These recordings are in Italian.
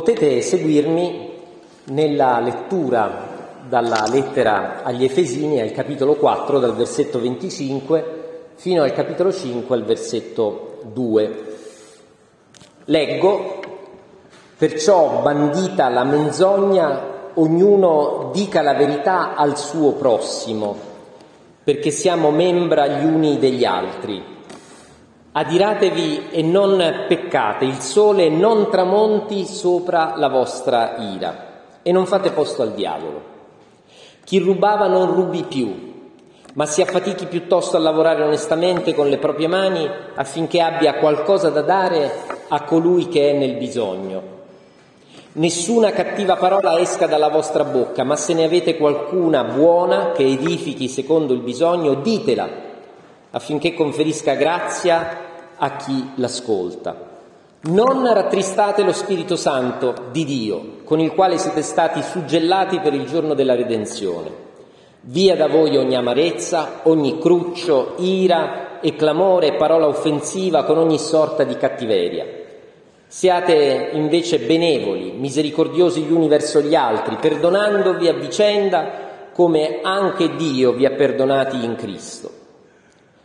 Potete seguirmi nella lettura dalla lettera agli Efesini al capitolo 4 dal versetto 25 fino al capitolo 5 al versetto 2. Leggo, perciò bandita la menzogna, ognuno dica la verità al suo prossimo, perché siamo membra gli uni degli altri. Adiratevi e non peccate, il sole non tramonti sopra la vostra ira e non fate posto al diavolo. Chi rubava non rubi più, ma si affatichi piuttosto a lavorare onestamente con le proprie mani affinché abbia qualcosa da dare a colui che è nel bisogno. Nessuna cattiva parola esca dalla vostra bocca, ma se ne avete qualcuna buona che edifichi secondo il bisogno, ditela affinché conferisca grazia a chi l'ascolta. Non rattristate lo Spirito Santo di Dio, con il quale siete stati suggellati per il giorno della redenzione. Via da voi ogni amarezza, ogni cruccio, ira e clamore e parola offensiva con ogni sorta di cattiveria. Siate invece benevoli, misericordiosi gli uni verso gli altri, perdonandovi a vicenda come anche Dio vi ha perdonati in Cristo.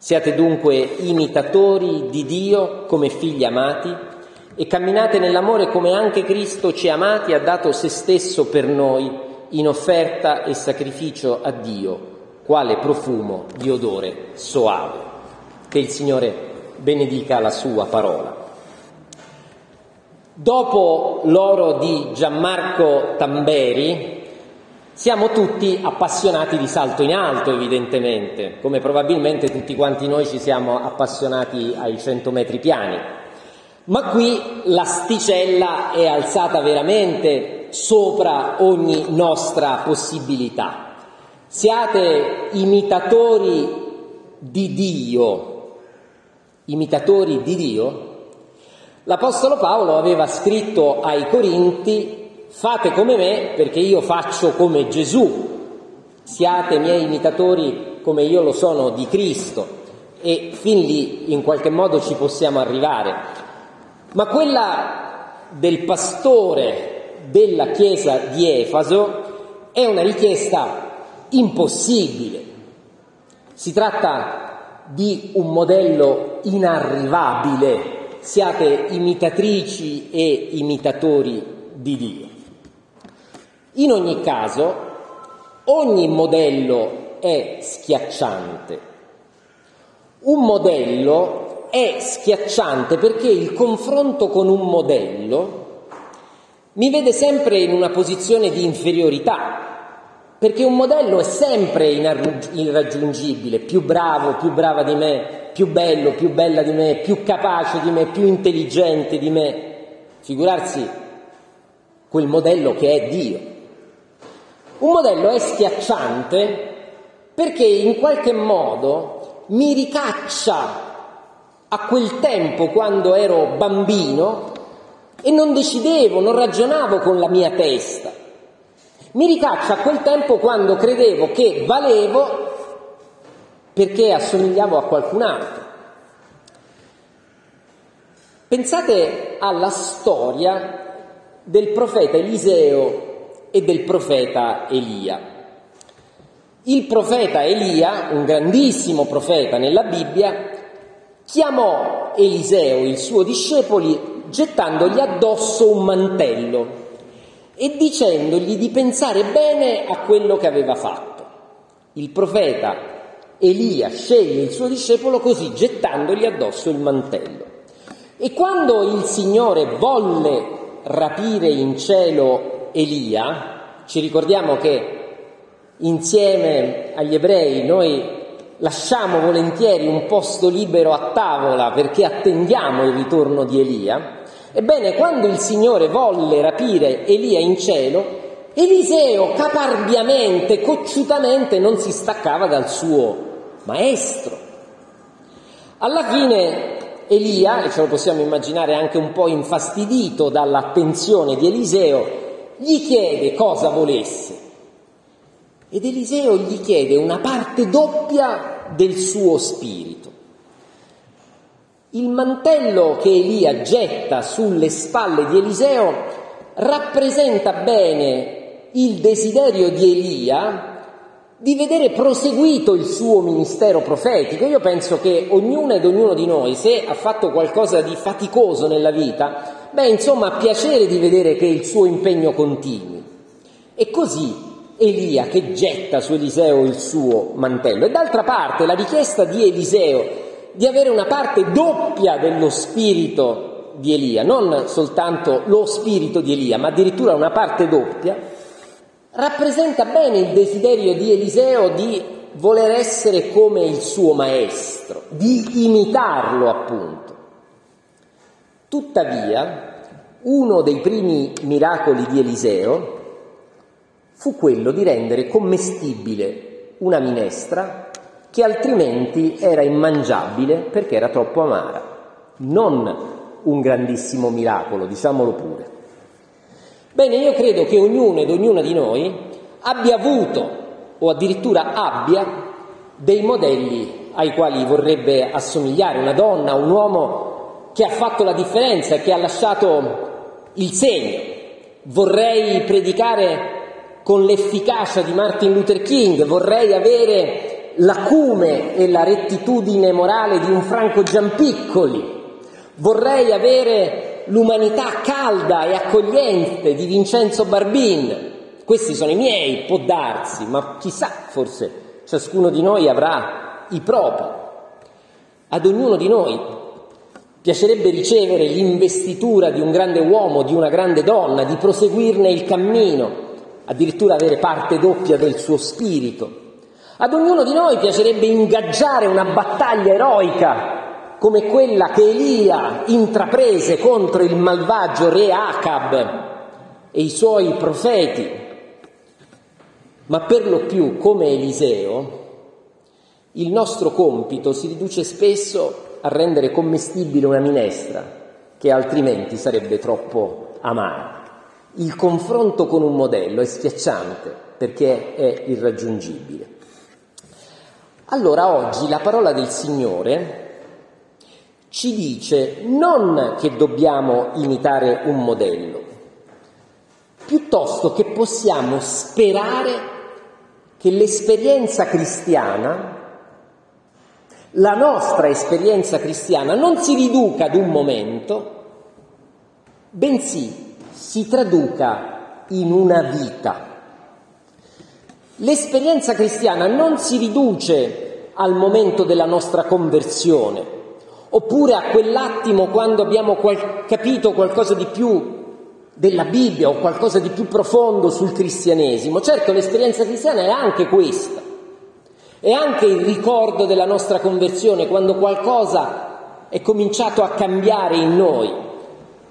Siate dunque imitatori di Dio come figli amati e camminate nell'amore come anche Cristo ci ha amati e ha dato se stesso per noi in offerta e sacrificio a Dio, quale profumo di odore soave. Che il Signore benedica la sua parola. Dopo l'oro di Gianmarco Tamberi, siamo tutti appassionati di salto in alto, evidentemente, come probabilmente tutti quanti noi ci siamo appassionati ai 100 metri piani. Ma qui l'asticella è alzata veramente sopra ogni nostra possibilità. Siate imitatori di Dio. Imitatori di Dio? L'Apostolo Paolo aveva scritto ai Corinti Fate come me perché io faccio come Gesù. Siate miei imitatori come io lo sono di Cristo. E fin lì in qualche modo ci possiamo arrivare. Ma quella del pastore della chiesa di Efaso è una richiesta impossibile. Si tratta di un modello inarrivabile. Siate imitatrici e imitatori di Dio. In ogni caso, ogni modello è schiacciante. Un modello è schiacciante perché il confronto con un modello mi vede sempre in una posizione di inferiorità, perché un modello è sempre irraggiungibile, più bravo, più brava di me, più bello, più bella di me, più capace di me, più intelligente di me. Figurarsi quel modello che è Dio. Un modello è schiacciante perché in qualche modo mi ricaccia a quel tempo quando ero bambino e non decidevo, non ragionavo con la mia testa. Mi ricaccia a quel tempo quando credevo che valevo perché assomigliavo a qualcun altro. Pensate alla storia del profeta Eliseo e del profeta Elia. Il profeta Elia, un grandissimo profeta nella Bibbia, chiamò Eliseo, il suo discepolo, gettandogli addosso un mantello e dicendogli di pensare bene a quello che aveva fatto. Il profeta Elia sceglie il suo discepolo così gettandogli addosso il mantello. E quando il Signore volle rapire in cielo Elia, ci ricordiamo che insieme agli ebrei noi lasciamo volentieri un posto libero a tavola perché attendiamo il ritorno di Elia, ebbene quando il Signore volle rapire Elia in cielo, Eliseo caparbiamente, cocciutamente non si staccava dal suo maestro. Alla fine Elia, e ce lo possiamo immaginare anche un po' infastidito dall'attenzione di Eliseo, gli chiede cosa volesse. Ed Eliseo gli chiede una parte doppia del suo spirito. Il mantello che Elia getta sulle spalle di Eliseo rappresenta bene il desiderio di Elia di vedere proseguito il suo ministero profetico. Io penso che ognuno ed ognuno di noi, se ha fatto qualcosa di faticoso nella vita, beh, insomma, ha piacere di vedere che il suo impegno continui. E così Elia che getta su Eliseo il suo mantello. E d'altra parte la richiesta di Eliseo di avere una parte doppia dello spirito di Elia, non soltanto lo spirito di Elia, ma addirittura una parte doppia, rappresenta bene il desiderio di Eliseo di voler essere come il suo maestro, di imitarlo appunto. Tuttavia, uno dei primi miracoli di Eliseo fu quello di rendere commestibile una minestra che altrimenti era immangiabile perché era troppo amara. Non un grandissimo miracolo, diciamolo pure. Bene, io credo che ognuno ed ognuna di noi abbia avuto o addirittura abbia dei modelli ai quali vorrebbe assomigliare, una donna, un uomo che ha fatto la differenza e che ha lasciato il segno. Vorrei predicare con l'efficacia di Martin Luther King, vorrei avere l'acume e la rettitudine morale di un Franco Giampiccoli, vorrei avere l'umanità calda e accogliente di Vincenzo Barbin. Questi sono i miei, può darsi, ma chissà, forse ciascuno di noi avrà i propri. Ad ognuno di noi piacerebbe ricevere l'investitura di un grande uomo, di una grande donna, di proseguirne il cammino, addirittura avere parte doppia del suo spirito. Ad ognuno di noi piacerebbe ingaggiare una battaglia eroica come quella che Elia intraprese contro il malvagio re Acab e i suoi profeti, ma per lo più come Eliseo, il nostro compito si riduce spesso a rendere commestibile una minestra che altrimenti sarebbe troppo amara. Il confronto con un modello è schiacciante perché è irraggiungibile. Allora oggi la parola del Signore ci dice non che dobbiamo imitare un modello, piuttosto che possiamo sperare che l'esperienza cristiana, la nostra esperienza cristiana, non si riduca ad un momento, bensì si traduca in una vita. L'esperienza cristiana non si riduce al momento della nostra conversione, oppure a quell'attimo quando abbiamo qual- capito qualcosa di più della Bibbia o qualcosa di più profondo sul cristianesimo. Certo, l'esperienza cristiana è anche questa, è anche il ricordo della nostra conversione, quando qualcosa è cominciato a cambiare in noi,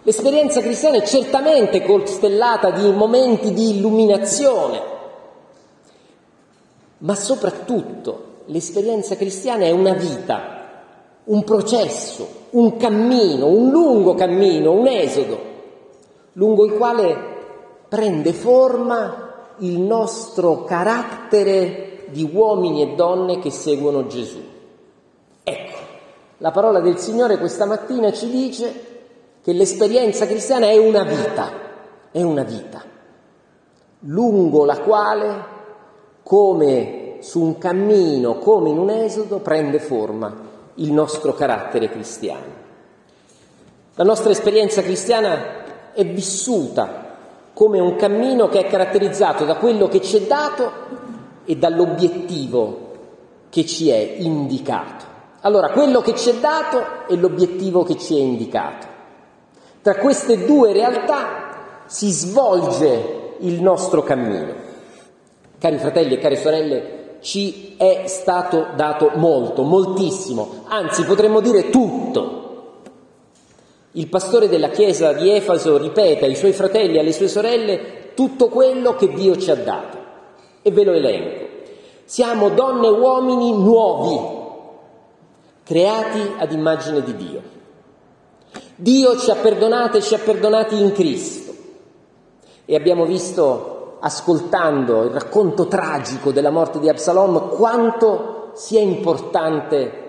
L'esperienza cristiana è certamente costellata di momenti di illuminazione, ma soprattutto l'esperienza cristiana è una vita, un processo, un cammino, un lungo cammino, un esodo, lungo il quale prende forma il nostro carattere di uomini e donne che seguono Gesù. Ecco, la parola del Signore questa mattina ci dice che l'esperienza cristiana è una vita, è una vita, lungo la quale, come su un cammino, come in un esodo, prende forma il nostro carattere cristiano. La nostra esperienza cristiana è vissuta come un cammino che è caratterizzato da quello che ci è dato e dall'obiettivo che ci è indicato. Allora, quello che ci è dato e l'obiettivo che ci è indicato. Tra queste due realtà si svolge il nostro cammino. Cari fratelli e care sorelle, ci è stato dato molto, moltissimo, anzi potremmo dire tutto. Il pastore della chiesa di Efeso ripete ai suoi fratelli e alle sue sorelle tutto quello che Dio ci ha dato. E ve lo elenco. Siamo donne e uomini nuovi, creati ad immagine di Dio. Dio ci ha perdonato e ci ha perdonati in Cristo. E abbiamo visto, ascoltando il racconto tragico della morte di Absalom, quanto sia importante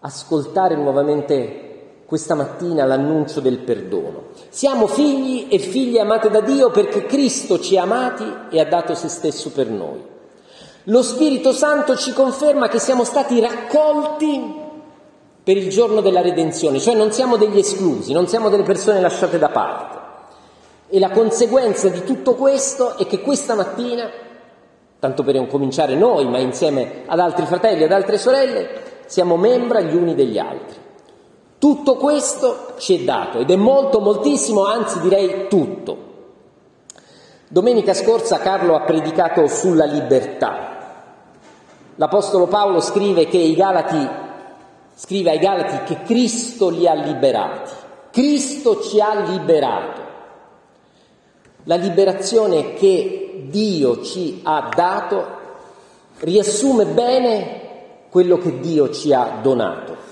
ascoltare nuovamente questa mattina l'annuncio del perdono. Siamo figli e figlie amate da Dio perché Cristo ci ha amati e ha dato se stesso per noi. Lo Spirito Santo ci conferma che siamo stati raccolti per il giorno della redenzione, cioè non siamo degli esclusi, non siamo delle persone lasciate da parte. E la conseguenza di tutto questo è che questa mattina, tanto per incominciare noi, ma insieme ad altri fratelli, ad altre sorelle, siamo membra gli uni degli altri. Tutto questo ci è dato ed è molto, moltissimo, anzi direi tutto. Domenica scorsa Carlo ha predicato sulla libertà. L'Apostolo Paolo scrive, Galati, scrive ai Galati che Cristo li ha liberati. Cristo ci ha liberato. La liberazione che Dio ci ha dato riassume bene quello che Dio ci ha donato.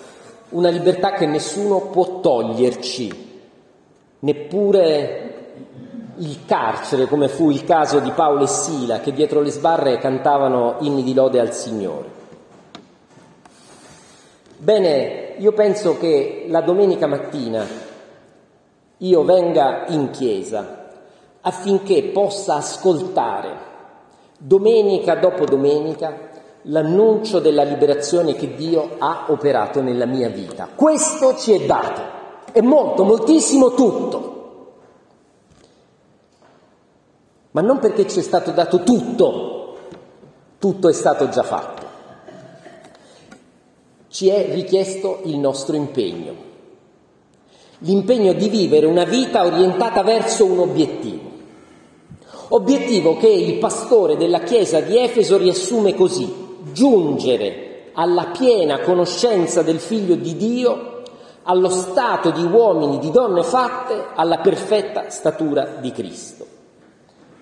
Una libertà che nessuno può toglierci, neppure il carcere, come fu il caso di Paolo e Sila, che dietro le sbarre cantavano inni di lode al Signore. Bene, io penso che la domenica mattina io venga in chiesa affinché possa ascoltare domenica dopo domenica l'annuncio della liberazione che Dio ha operato nella mia vita. Questo ci è dato, è molto, moltissimo tutto. ma non perché ci è stato dato tutto, tutto è stato già fatto. Ci è richiesto il nostro impegno, l'impegno di vivere una vita orientata verso un obiettivo. Obiettivo che il pastore della chiesa di Efeso riassume così, giungere alla piena conoscenza del Figlio di Dio, allo stato di uomini, di donne fatte, alla perfetta statura di Cristo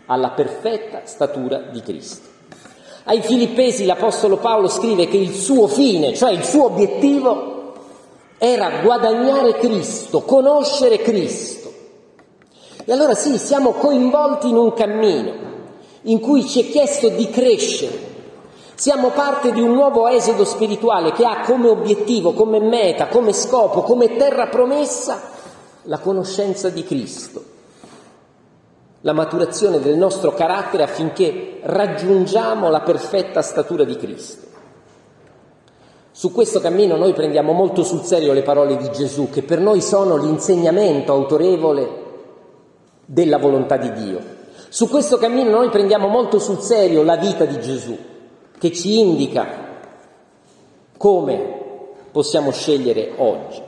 alla perfetta statura di Cristo. Ai Filippesi l'Apostolo Paolo scrive che il suo fine, cioè il suo obiettivo, era guadagnare Cristo, conoscere Cristo. E allora sì, siamo coinvolti in un cammino in cui ci è chiesto di crescere. Siamo parte di un nuovo esodo spirituale che ha come obiettivo, come meta, come scopo, come terra promessa la conoscenza di Cristo la maturazione del nostro carattere affinché raggiungiamo la perfetta statura di Cristo. Su questo cammino noi prendiamo molto sul serio le parole di Gesù, che per noi sono l'insegnamento autorevole della volontà di Dio. Su questo cammino noi prendiamo molto sul serio la vita di Gesù, che ci indica come possiamo scegliere oggi.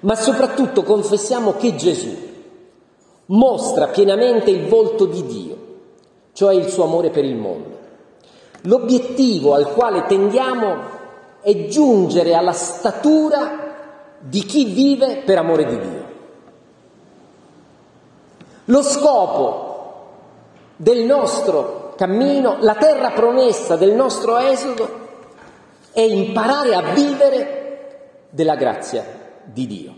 Ma soprattutto confessiamo che Gesù mostra pienamente il volto di Dio, cioè il suo amore per il mondo. L'obiettivo al quale tendiamo è giungere alla statura di chi vive per amore di Dio. Lo scopo del nostro cammino, la terra promessa del nostro esodo, è imparare a vivere della grazia di Dio.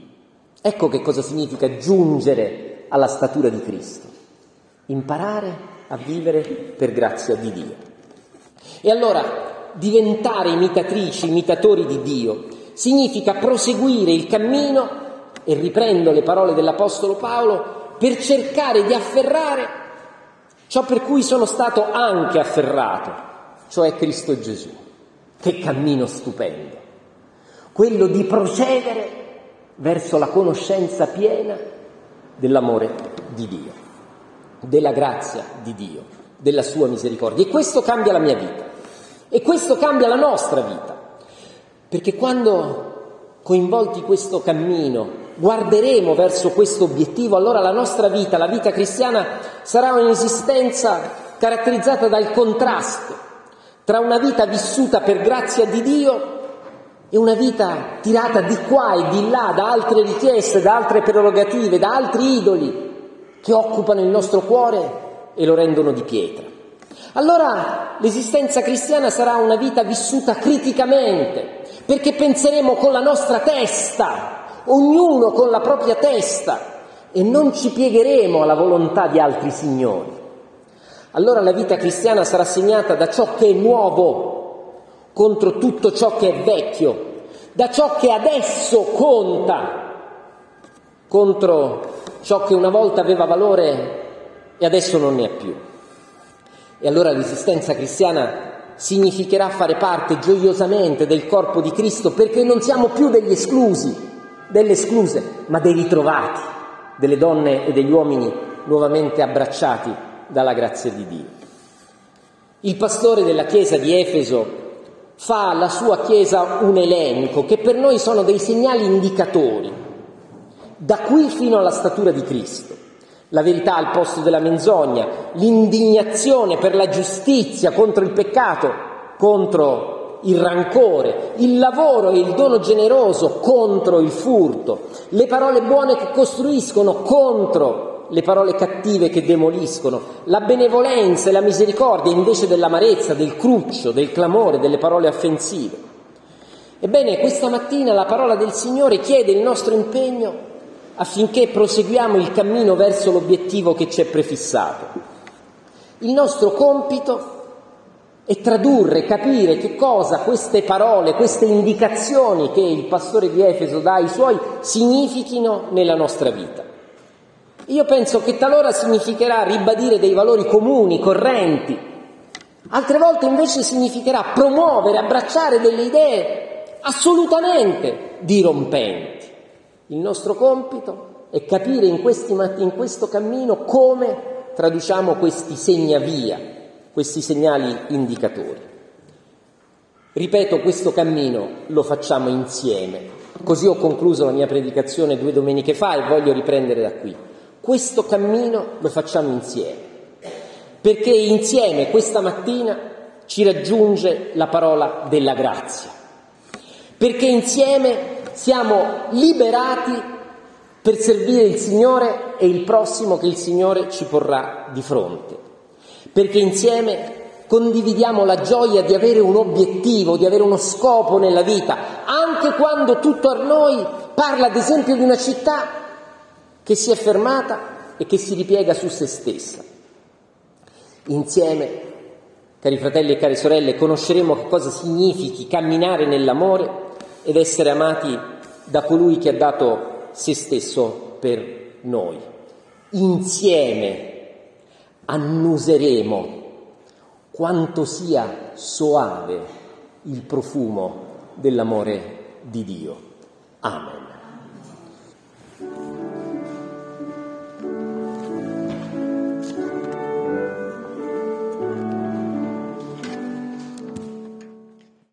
Ecco che cosa significa giungere alla statura di Cristo, imparare a vivere per grazia di Dio. E allora diventare imitatrici, imitatori di Dio, significa proseguire il cammino, e riprendo le parole dell'Apostolo Paolo, per cercare di afferrare ciò per cui sono stato anche afferrato, cioè Cristo Gesù. Che cammino stupendo! Quello di procedere verso la conoscenza piena dell'amore di Dio, della grazia di Dio, della sua misericordia. E questo cambia la mia vita. E questo cambia la nostra vita, perché quando coinvolti in questo cammino guarderemo verso questo obiettivo, allora la nostra vita, la vita cristiana, sarà un'esistenza caratterizzata dal contrasto tra una vita vissuta per grazia di Dio e una vita tirata di qua e di là da altre richieste, da altre prerogative, da altri idoli che occupano il nostro cuore e lo rendono di pietra. Allora l'esistenza cristiana sarà una vita vissuta criticamente, perché penseremo con la nostra testa, ognuno con la propria testa, e non ci piegheremo alla volontà di altri signori. Allora la vita cristiana sarà segnata da ciò che è nuovo contro tutto ciò che è vecchio, da ciò che adesso conta contro ciò che una volta aveva valore e adesso non ne ha più. E allora l'esistenza cristiana significherà fare parte gioiosamente del corpo di Cristo perché non siamo più degli esclusi, delle escluse, ma dei ritrovati, delle donne e degli uomini nuovamente abbracciati dalla grazia di Dio. Il pastore della chiesa di Efeso fa alla sua chiesa un elenco che per noi sono dei segnali indicatori, da qui fino alla statura di Cristo la verità al posto della menzogna, l'indignazione per la giustizia contro il peccato, contro il rancore, il lavoro e il dono generoso contro il furto, le parole buone che costruiscono contro le parole cattive che demoliscono, la benevolenza e la misericordia invece dell'amarezza, del cruccio, del clamore, delle parole offensive. Ebbene, questa mattina la parola del Signore chiede il nostro impegno affinché proseguiamo il cammino verso l'obiettivo che ci è prefissato. Il nostro compito è tradurre, capire che cosa queste parole, queste indicazioni che il pastore di Efeso dà ai suoi significhino nella nostra vita. Io penso che talora significherà ribadire dei valori comuni, correnti, altre volte invece significherà promuovere, abbracciare delle idee assolutamente dirompenti. Il nostro compito è capire in, questi, in questo cammino come traduciamo questi segnavia, questi segnali indicatori. Ripeto, questo cammino lo facciamo insieme. Così ho concluso la mia predicazione due domeniche fa e voglio riprendere da qui. Questo cammino lo facciamo insieme, perché insieme questa mattina ci raggiunge la parola della grazia, perché insieme siamo liberati per servire il Signore e il prossimo che il Signore ci porrà di fronte, perché insieme condividiamo la gioia di avere un obiettivo, di avere uno scopo nella vita, anche quando tutto a noi parla ad esempio di una città che si è fermata e che si ripiega su se stessa. Insieme, cari fratelli e care sorelle, conosceremo che cosa significhi camminare nell'amore ed essere amati da colui che ha dato se stesso per noi. Insieme annuseremo quanto sia soave il profumo dell'amore di Dio. Amen.